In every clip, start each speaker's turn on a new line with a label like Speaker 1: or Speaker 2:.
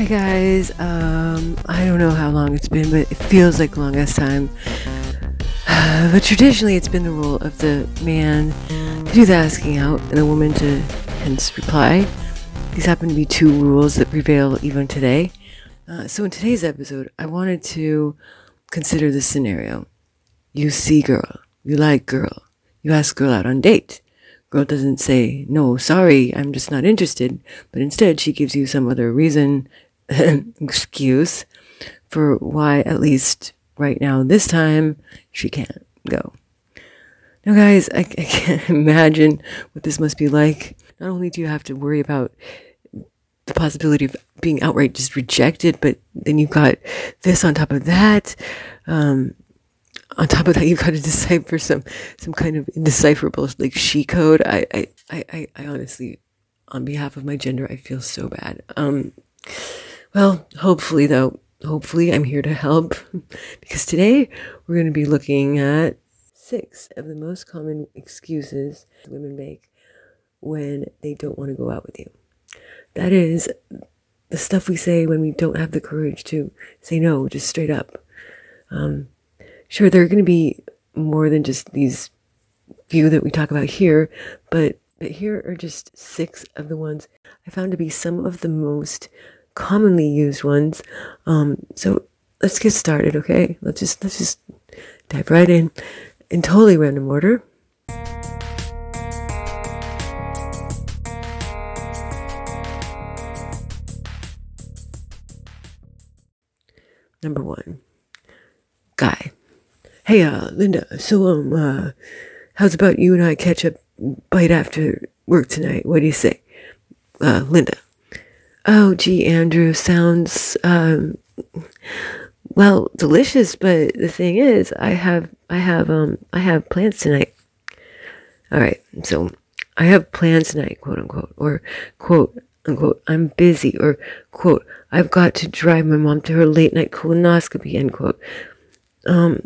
Speaker 1: Hi guys. Um, I don't know how long it's been, but it feels like the longest time. but traditionally, it's been the role of the man to do the asking out and the woman to hence reply. These happen to be two rules that prevail even today. Uh, so in today's episode, I wanted to consider this scenario. You see girl, you like girl, you ask girl out on date. Girl doesn't say, no, sorry, I'm just not interested, but instead she gives you some other reason, excuse, for why, at least right now, this time, she can't go. Now, guys, I, I can't imagine what this must be like. Not only do you have to worry about the possibility of being outright just rejected, but then you've got this on top of that. Um, on top of that, you've got to decipher some some kind of indecipherable like she code. I I, I, I honestly, on behalf of my gender, I feel so bad. Um, well, hopefully though, hopefully I'm here to help because today we're going to be looking at six of the most common excuses women make when they don't want to go out with you. That is the stuff we say when we don't have the courage to say no, just straight up. Um, sure, there are going to be more than just these few that we talk about here, but, but here are just six of the ones I found to be some of the most commonly used ones. Um, so let's get started, okay? Let's just let's just dive right in in totally random order. Number one, guy. Hey, uh, Linda. So, um, uh, how's about you and I catch up bite after work tonight? What do you say? Uh, Linda. Oh, gee, Andrew, sounds, um, well, delicious, but the thing is, I have, I have, um, I have plans tonight. All right. So I have plans tonight, quote unquote, or quote unquote, I'm busy, or quote, I've got to drive my mom to her late night colonoscopy, end quote. Um,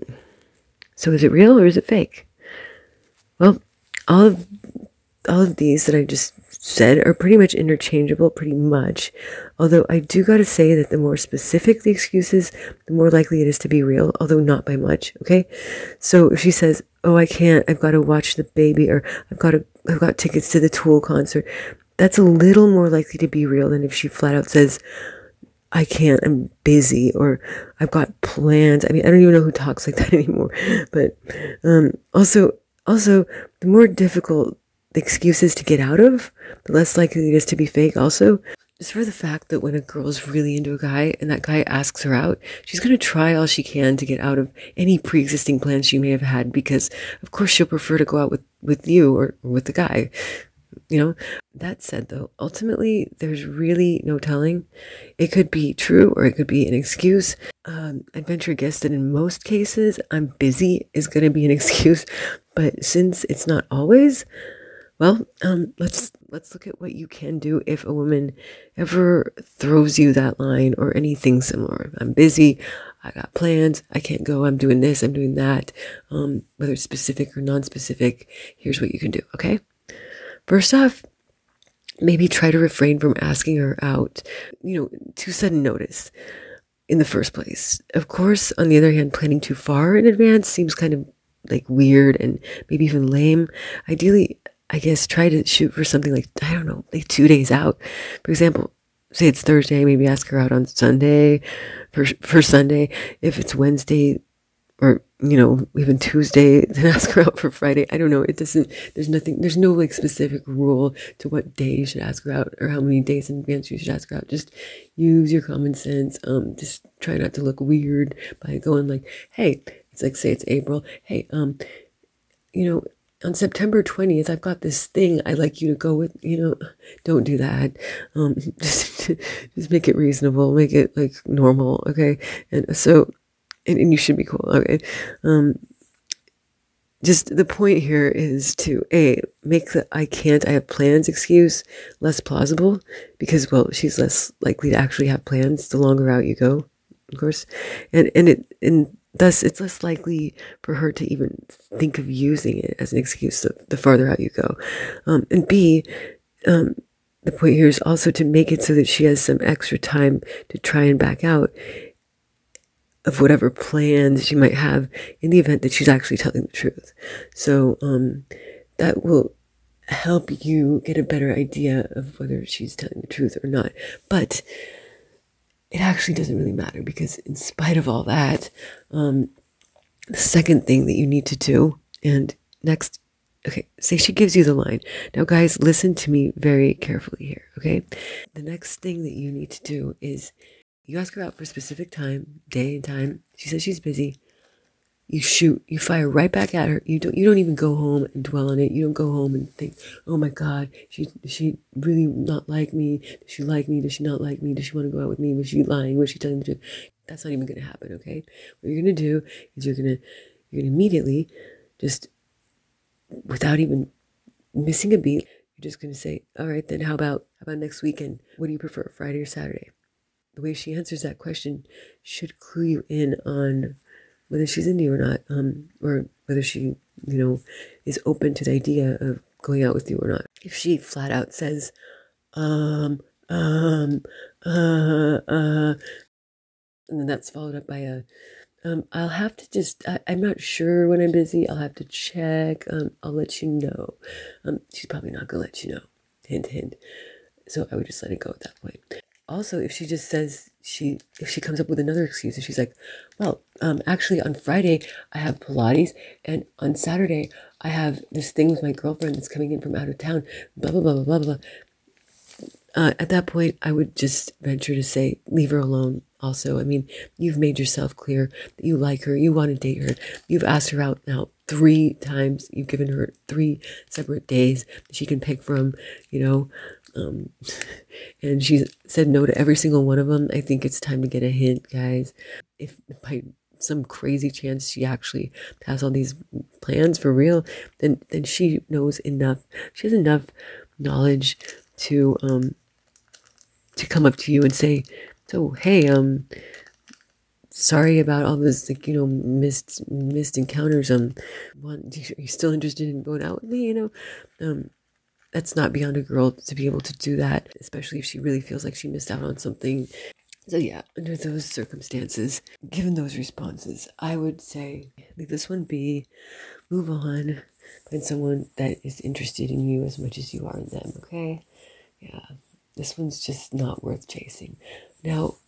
Speaker 1: so is it real or is it fake? Well, all of all of these that I just said are pretty much interchangeable, pretty much. Although I do got to say that the more specific the excuses, the more likely it is to be real, although not by much. Okay. So if she says, Oh, I can't, I've got to watch the baby, or I've got to, I've got tickets to the Tool concert, that's a little more likely to be real than if she flat out says, I can't, I'm busy, or I've got plans. I mean, I don't even know who talks like that anymore. But um, also, also, the more difficult the excuses to get out of, the less likely it is to be fake, also. Just for the fact that when a girl's really into a guy and that guy asks her out, she's going to try all she can to get out of any pre existing plans she may have had because, of course, she'll prefer to go out with, with you or, or with the guy you know? That said though ultimately there's really no telling. It could be true or it could be an excuse. Um, i'd venture guess that in most cases i'm busy is going to be an excuse. But since it's not always well um, let's let's look at what you can do if a woman ever throws you that line or anything similar i'm busy i got plans i can't go i'm doing this i'm doing that um, whether it's specific or non-specific here's what you can do okay First off, maybe try to refrain from asking her out, you know, too sudden notice in the first place. Of course, on the other hand, planning too far in advance seems kind of like weird and maybe even lame. Ideally, I guess try to shoot for something like, I don't know, like two days out. For example, say it's Thursday, maybe ask her out on Sunday for, for Sunday. If it's Wednesday, or you know even tuesday then ask her out for friday i don't know it doesn't there's nothing there's no like specific rule to what day you should ask her out or how many days in advance you should ask her out just use your common sense um just try not to look weird by going like hey it's like say it's april hey um you know on September 20th, I've got this thing I'd like you to go with, you know, don't do that. Um, just, just make it reasonable, make it like normal. Okay. And so and, and you should be cool. Okay. Um, just the point here is to a make the I can't I have plans excuse less plausible because well she's less likely to actually have plans the longer out you go, of course, and and it and thus it's less likely for her to even think of using it as an excuse the, the farther out you go, um, and b um, the point here is also to make it so that she has some extra time to try and back out of whatever plans she might have in the event that she's actually telling the truth. So um, that will help you get a better idea of whether she's telling the truth or not. But it actually doesn't really matter because, in spite of all that, um, the second thing that you need to do, and next, okay, say she gives you the line. Now, guys, listen to me very carefully here, okay? The next thing that you need to do is you ask her out for a specific time, day and time. She says she's busy. You shoot, you fire right back at her. You don't you don't even go home and dwell on it. You don't go home and think, oh my God, she she really not like me? Does she like me? Does she not like me? Does she want to go out with me? Was she lying? Was she telling the truth? That's not even gonna happen, okay? What you're gonna do is you're gonna you're gonna immediately just without even missing a beat, you're just gonna say, All right, then how about how about next weekend? What do you prefer, Friday or Saturday? The way she answers that question should clue you in on whether she's you or not, um, or whether she, you know, is open to the idea of going out with you or not. If she flat out says, um, um, uh, uh, and then that's followed up by a, um, I'll have to just, I, am not sure when I'm busy. I'll have to check. Um, I'll let you know. Um, she's probably not going to let you know. Hint, hint. So I would just let it go at that point also if she just says she if she comes up with another excuse and she's like well um actually on friday i have pilates and on saturday i have this thing with my girlfriend that's coming in from out of town blah blah blah blah blah blah. Uh, at that point i would just venture to say leave her alone also. I mean you've made yourself clear that you like her you want to date her. You've asked her out now three times. You've given her three separate days that she can pick from you know um, and she said no to every single one of them. I think it's time to get a hint, guys. If by some crazy chance she actually has all these plans for real, then then she knows enough. She has enough knowledge to um to come up to you and say, "So hey, um." sorry about all this like you know missed missed encounters um want, are you still interested in going out with me you know um that's not beyond a girl to be able to do that, especially if she really feels like she missed out on something. So, yeah, under those circumstances, given those responses, I would say leave this one be, move on, find someone that is interested in you as much as you are in them, okay? Yeah, this one's just not worth chasing. Now,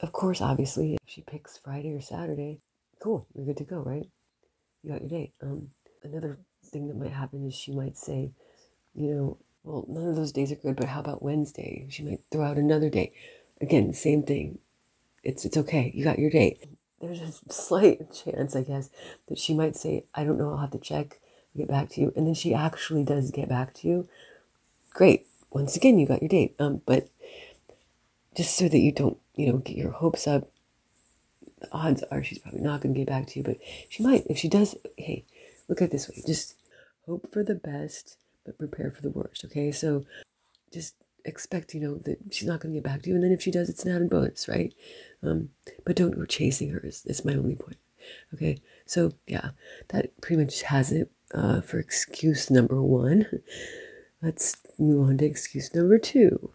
Speaker 1: of course, obviously, if she picks Friday or Saturday, cool, you're good to go, right? You got your date. Um, another thing that might happen is she might say, you know, well, none of those days are good, but how about Wednesday? She might throw out another day. Again, same thing. It's it's okay. You got your date. There's a slight chance, I guess, that she might say, I don't know, I'll have to check, get back to you. And then she actually does get back to you. Great. Once again, you got your date. Um, but just so that you don't, you know, get your hopes up, the odds are she's probably not going to get back to you, but she might. If she does, hey, look at this way just hope for the best, but prepare for the worst. Okay. So just expect, you know, that she's not going to get back to you. And then if she does, it's an added bonus, right? Um, but don't go chasing her, is, is my only point. Okay. So yeah, that pretty much has it uh, for excuse number one. Let's move on to excuse number two.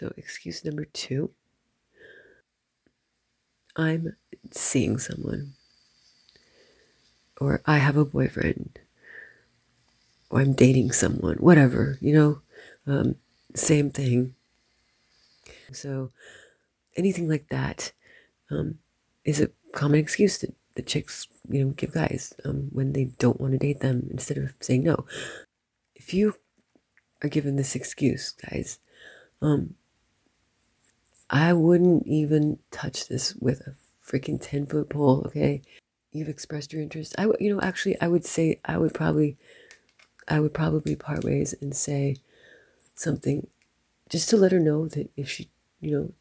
Speaker 1: So, excuse number two. I'm seeing someone, or I have a boyfriend, or I'm dating someone, whatever, you know, um, same thing. So, anything like that um, is a common excuse that the chicks, you know, give guys um, when they don't want to date them instead of saying no. If you are given this excuse, guys, um, I wouldn't even touch this with a freaking 10 foot pole, okay? You've expressed your interest. I, you know, actually, I would say I would probably, I would probably part ways and say something just to let her know that if she, you know,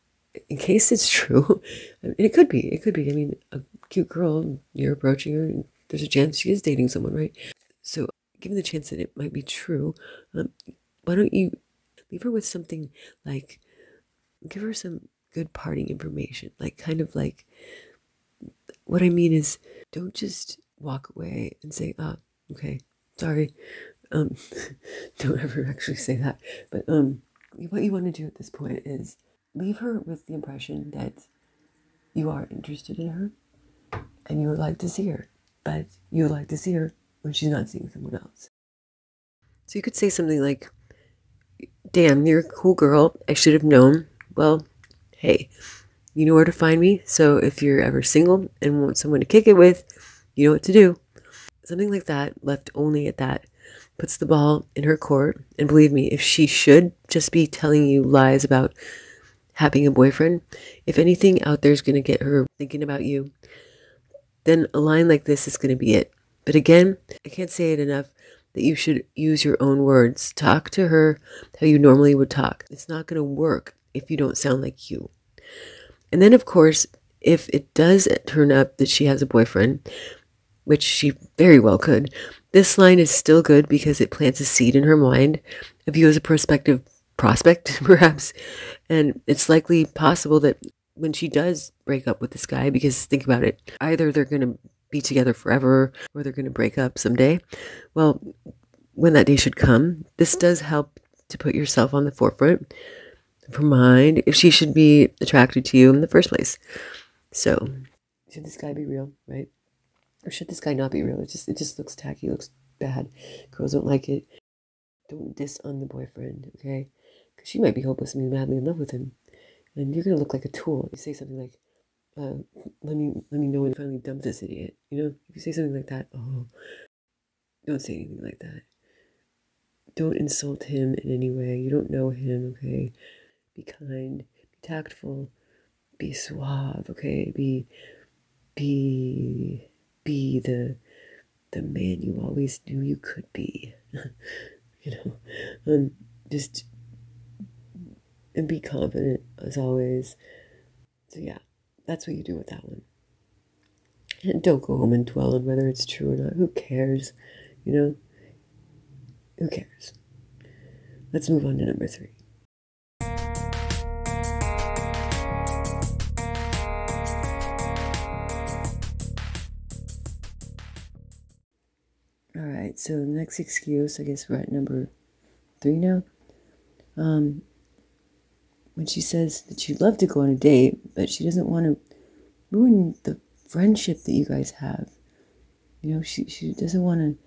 Speaker 1: in case it's true, and it could be, it could be. I mean, a cute girl, you're approaching her, and there's a chance she is dating someone, right? So, given the chance that it might be true, um, why don't you leave her with something like, give her some good parting information, like kind of like what I mean is, don't just walk away and say, "Ah, oh, okay, sorry." Um, don't ever actually say that. But um, what you want to do at this point is leave her with the impression that you are interested in her and you would like to see her, but you would like to see her when she's not seeing someone else. So you could say something like, Damn, you're a cool girl. I should have known. Well, hey, you know where to find me. So if you're ever single and want someone to kick it with, you know what to do. Something like that, left only at that, puts the ball in her court. And believe me, if she should just be telling you lies about having a boyfriend, if anything out there is going to get her thinking about you, then a line like this is going to be it. But again, I can't say it enough that you should use your own words. Talk to her how you normally would talk. It's not going to work if you don't sound like you. And then, of course, if it does turn up that she has a boyfriend, which she very well could, this line is still good because it plants a seed in her mind of you as a prospective prospect, perhaps. And it's likely possible that when she does break up with this guy, because think about it, either they're going to be together forever or they're going to break up someday. Well, when that day should come, this does help to put yourself on the forefront her mind if she should be attracted to you in the first place. So, should this guy be real, right? Or should this guy not be real? It just it just looks tacky, looks bad. Girls don't like it. Don't diss on the boyfriend, okay? Because she might be hopelessly madly in love with him, and you're gonna look like a tool. You say something like, uh, let me let me know when you finally dump this idiot. You know, if you say something like that, oh, don't say anything like that. Don't insult him in any way. You don't know him, okay? Be kind, be tactful, be suave, okay? Be be be the the man you always knew you could be. you know, and just and be confident as always. So yeah, that's what you do with that one. And don't go home and dwell on whether it's true or not. Who cares? You know? Who cares? Let's move on to number three. So the next excuse, I guess we're at number three now. Um, when she says that she'd love to go on a date, but she doesn't want to ruin the friendship that you guys have. You know, she, she doesn't want to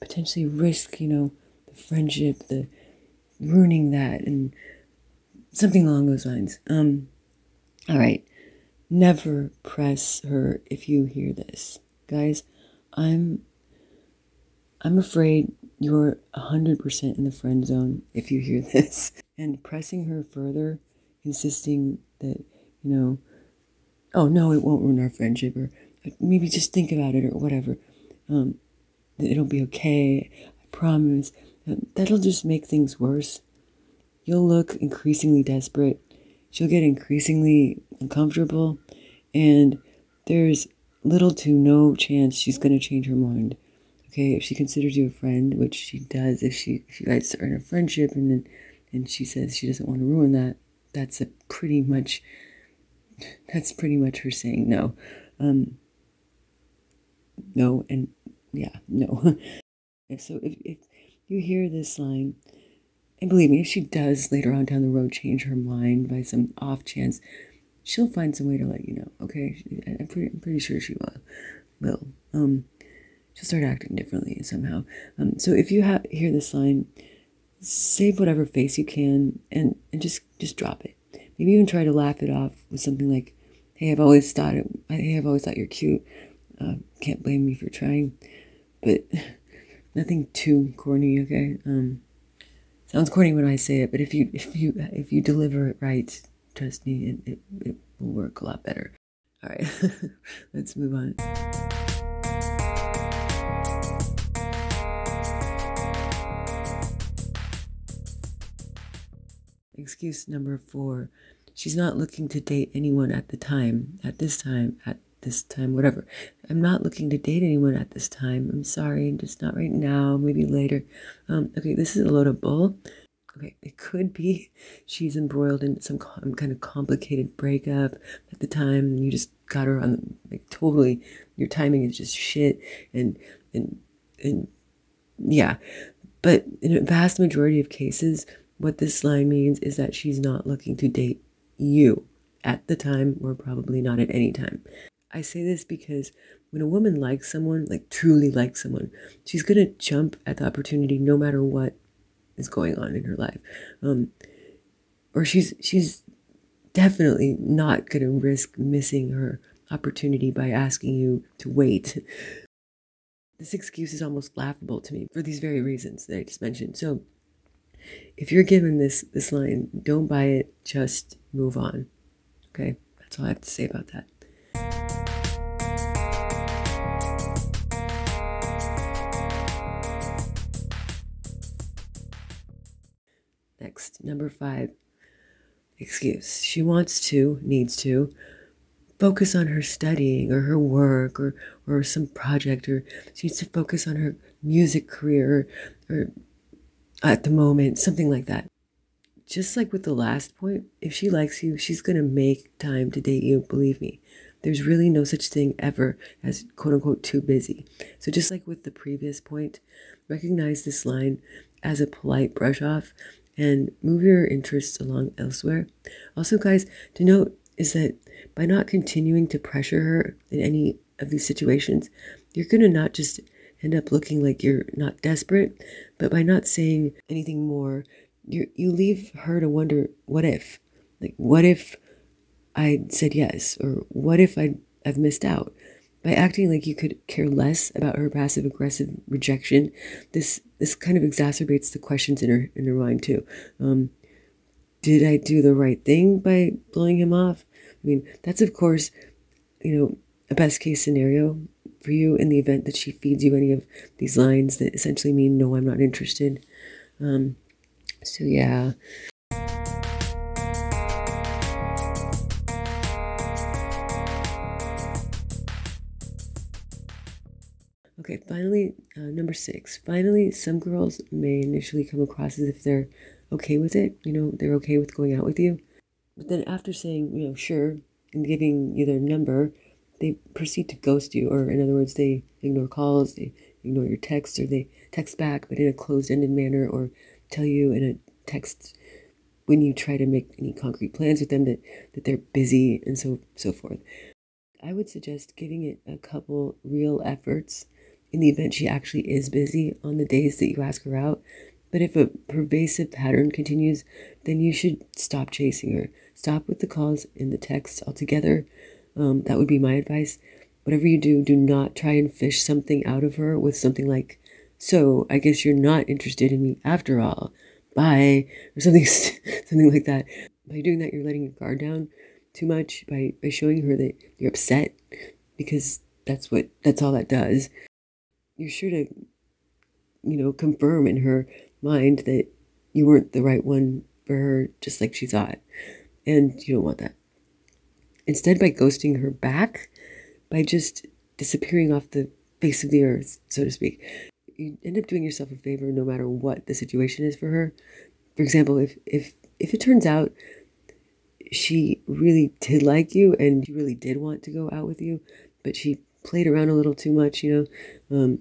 Speaker 1: potentially risk, you know, the friendship, the ruining that, and something along those lines. Um, all right. Never press her if you hear this. Guys, I'm I'm afraid you're 100% in the friend zone if you hear this. And pressing her further, insisting that, you know, oh no, it won't ruin our friendship, or maybe just think about it, or whatever. Um, it'll be okay. I promise. That'll just make things worse. You'll look increasingly desperate. She'll get increasingly uncomfortable, and there's little to no chance she's going to change her mind. Okay, if she considers you a friend, which she does, if she if you guys a friendship, and then and she says she doesn't want to ruin that, that's a pretty much that's pretty much her saying no. Um, no, and yeah, no. so if, if you hear this line, and believe me, if she does later on down the road change her mind by some off chance, she'll find some way to let you know. Okay, I'm pretty, I'm pretty sure she will. Will. Um, she'll start acting differently somehow. Um, so if you have hear this line, save whatever face you can and and just just drop it. Maybe even try to laugh it off with something like, "Hey, I've always thought it. Hey, I've always thought you're cute. Uh, can't blame me for trying, but nothing too corny. Okay. Um, sounds corny when I say it, but if you if you if you deliver it right, trust me, it it, it will work a lot better. All right, let's move on. Excuse number four. She's not looking to date anyone at the time, at this time, at this time, whatever. I'm not looking to date anyone at this time. I'm sorry, just not right now, maybe later. Um, okay, this is a load of bull. Okay, it could be she's embroiled in some kind of complicated breakup at the time, and you just got her on like totally your timing is just shit and and and yeah but in a vast majority of cases what this line means is that she's not looking to date you at the time or probably not at any time i say this because when a woman likes someone like truly likes someone she's going to jump at the opportunity no matter what is going on in her life um or she's she's definitely not going to risk missing her opportunity by asking you to wait. This excuse is almost laughable to me for these very reasons that I just mentioned. So, if you're given this this line, don't buy it, just move on. Okay? That's all I have to say about that. Next, number 5 excuse. She wants to, needs to, focus on her studying or her work or, or some project, or she needs to focus on her music career or, or at the moment, something like that. Just like with the last point, if she likes you, she's going to make time to date you, believe me. There's really no such thing ever as quote unquote too busy. So, just like with the previous point, recognize this line as a polite brush off and move your interests along elsewhere. Also, guys, to note is that by not continuing to pressure her in any of these situations, you're going to not just end up looking like you're not desperate, but by not saying anything more, you you leave her to wonder what if, like what if I said yes, or what if I I've missed out. By acting like you could care less about her passive aggressive rejection, this this kind of exacerbates the questions in her in her mind too. Um, did I do the right thing by blowing him off? I mean, that's of course, you know, a best case scenario for you in the event that she feeds you any of these lines that essentially mean no, I'm not interested. Um, so yeah, Okay, finally, uh, number six. Finally, some girls may initially come across as if they're okay with it. You know, they're okay with going out with you. But then after saying, you know, sure, and giving you their number, they proceed to ghost you. Or in other words, they ignore calls, they ignore your texts, or they text back, but in a closed ended manner, or tell you in a text when you try to make any concrete plans with them that, that they're busy and so so forth. I would suggest giving it a couple real efforts in the event she actually is busy on the days that you ask her out. But if a pervasive pattern continues, then you should stop chasing her. Stop with the calls and the texts altogether. Um, that would be my advice. Whatever you do, do not try and fish something out of her with something like, "So I guess you're not interested in me after all. Bye," or something, something like that. By doing that, you're letting your guard down too much. By by showing her that you're upset, because that's what that's all that does you're sure to, you know, confirm in her mind that you weren't the right one for her, just like she thought. And you don't want that. Instead, by ghosting her back, by just disappearing off the face of the earth, so to speak, you end up doing yourself a favor no matter what the situation is for her. For example, if if if it turns out she really did like you and she really did want to go out with you, but she played around a little too much, you know, um,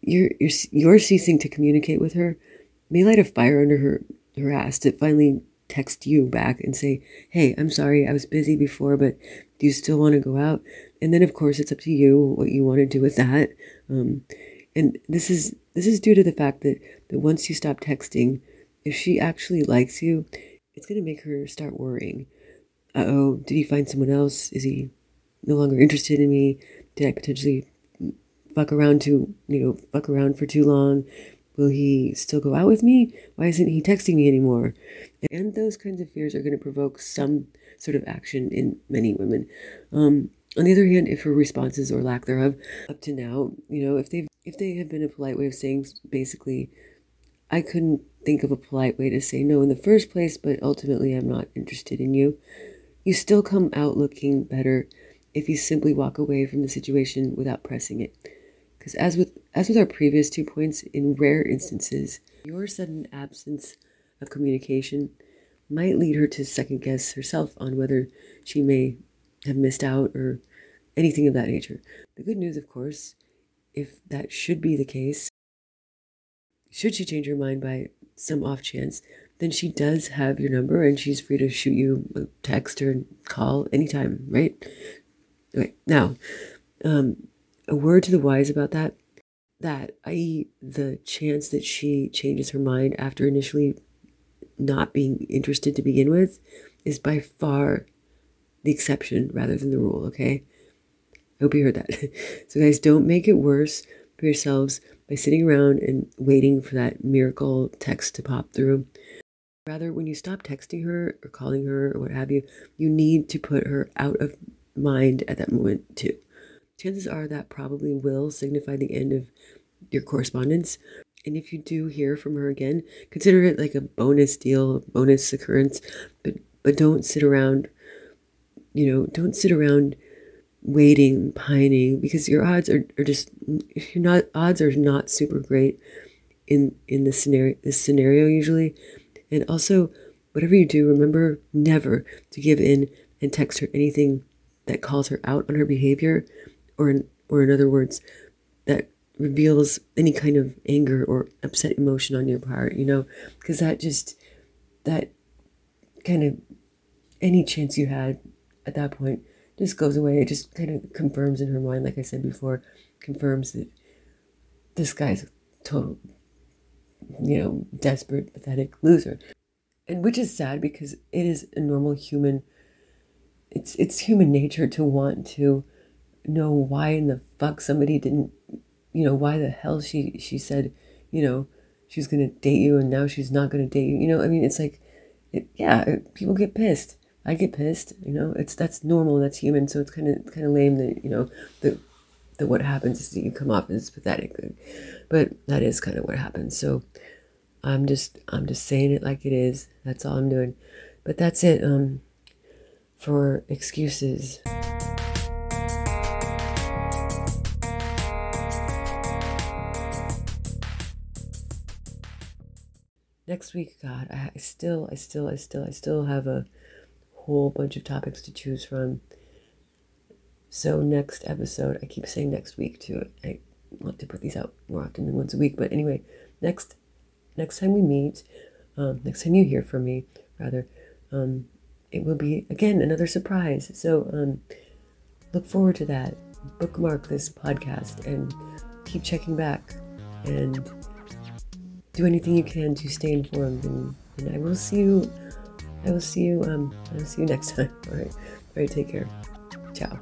Speaker 1: you're, you're, you're ceasing to communicate with her may light a fire under her, her ass to finally text you back and say, Hey, I'm sorry, I was busy before, but do you still want to go out? And then, of course, it's up to you what you want to do with that. Um, and this is this is due to the fact that, that once you stop texting, if she actually likes you, it's going to make her start worrying. Uh oh, did he find someone else? Is he no longer interested in me? Did I potentially fuck around too, you know, fuck around for too long? Will he still go out with me? Why isn't he texting me anymore? And those kinds of fears are going to provoke some sort of action in many women. Um, on the other hand, if her responses or lack thereof up to now, you know, if they've if they have been a polite way of saying basically, I couldn't think of a polite way to say no in the first place, but ultimately I'm not interested in you. You still come out looking better if you simply walk away from the situation without pressing it. Because as with as with our previous two points, in rare instances, your sudden absence of communication might lead her to second guess herself on whether she may have missed out or anything of that nature. The good news, of course, if that should be the case, should she change her mind by some off chance, then she does have your number and she's free to shoot you a text or call anytime, right? Okay, now, um, a word to the wise about that that, i.e., the chance that she changes her mind after initially not being interested to begin with, is by far the exception rather than the rule, okay? I hope you heard that. so, guys, don't make it worse for yourselves by sitting around and waiting for that miracle text to pop through. Rather, when you stop texting her or calling her or what have you, you need to put her out of mind at that moment, too chances are that probably will signify the end of your correspondence. And if you do hear from her again, consider it like a bonus deal, a bonus occurrence, but but don't sit around, you know, don't sit around waiting, pining, because your odds are, are just you're not odds are not super great in in this scenario this scenario usually. And also, whatever you do, remember never to give in and text her anything that calls her out on her behavior or in, or in other words, reveals any kind of anger or upset emotion on your part, you know, because that just, that kind of, any chance you had at that point just goes away. It just kind of confirms in her mind, like I said before, confirms that this guy's a total, you know, desperate, pathetic loser. And which is sad because it is a normal human, it's, it's human nature to want to know why in the fuck somebody didn't, you know, why the hell she she said, you know, she's gonna date you and now she's not gonna date you. You know, I mean, it's like, it, yeah, it, people get pissed. I get pissed. You know, it's that's normal. That's human. So it's kind of kind of lame that you know that that what happens is that you come off as pathetic, but that is kind of what happens. So I'm just I'm just saying it like it is. That's all I'm doing. But that's it. Um, for excuses. Next week, God, I still, I still, I still, I still have a whole bunch of topics to choose from. So next episode, I keep saying next week too. I want to put these out more often than once a week. But anyway, next next time we meet, um, next time you hear from me, rather, um, it will be again another surprise. So um, look forward to that. Bookmark this podcast and keep checking back. And do anything you can to stay informed and, and I will see you I will see you um I will see you next time. All right. All right, take care. Ciao.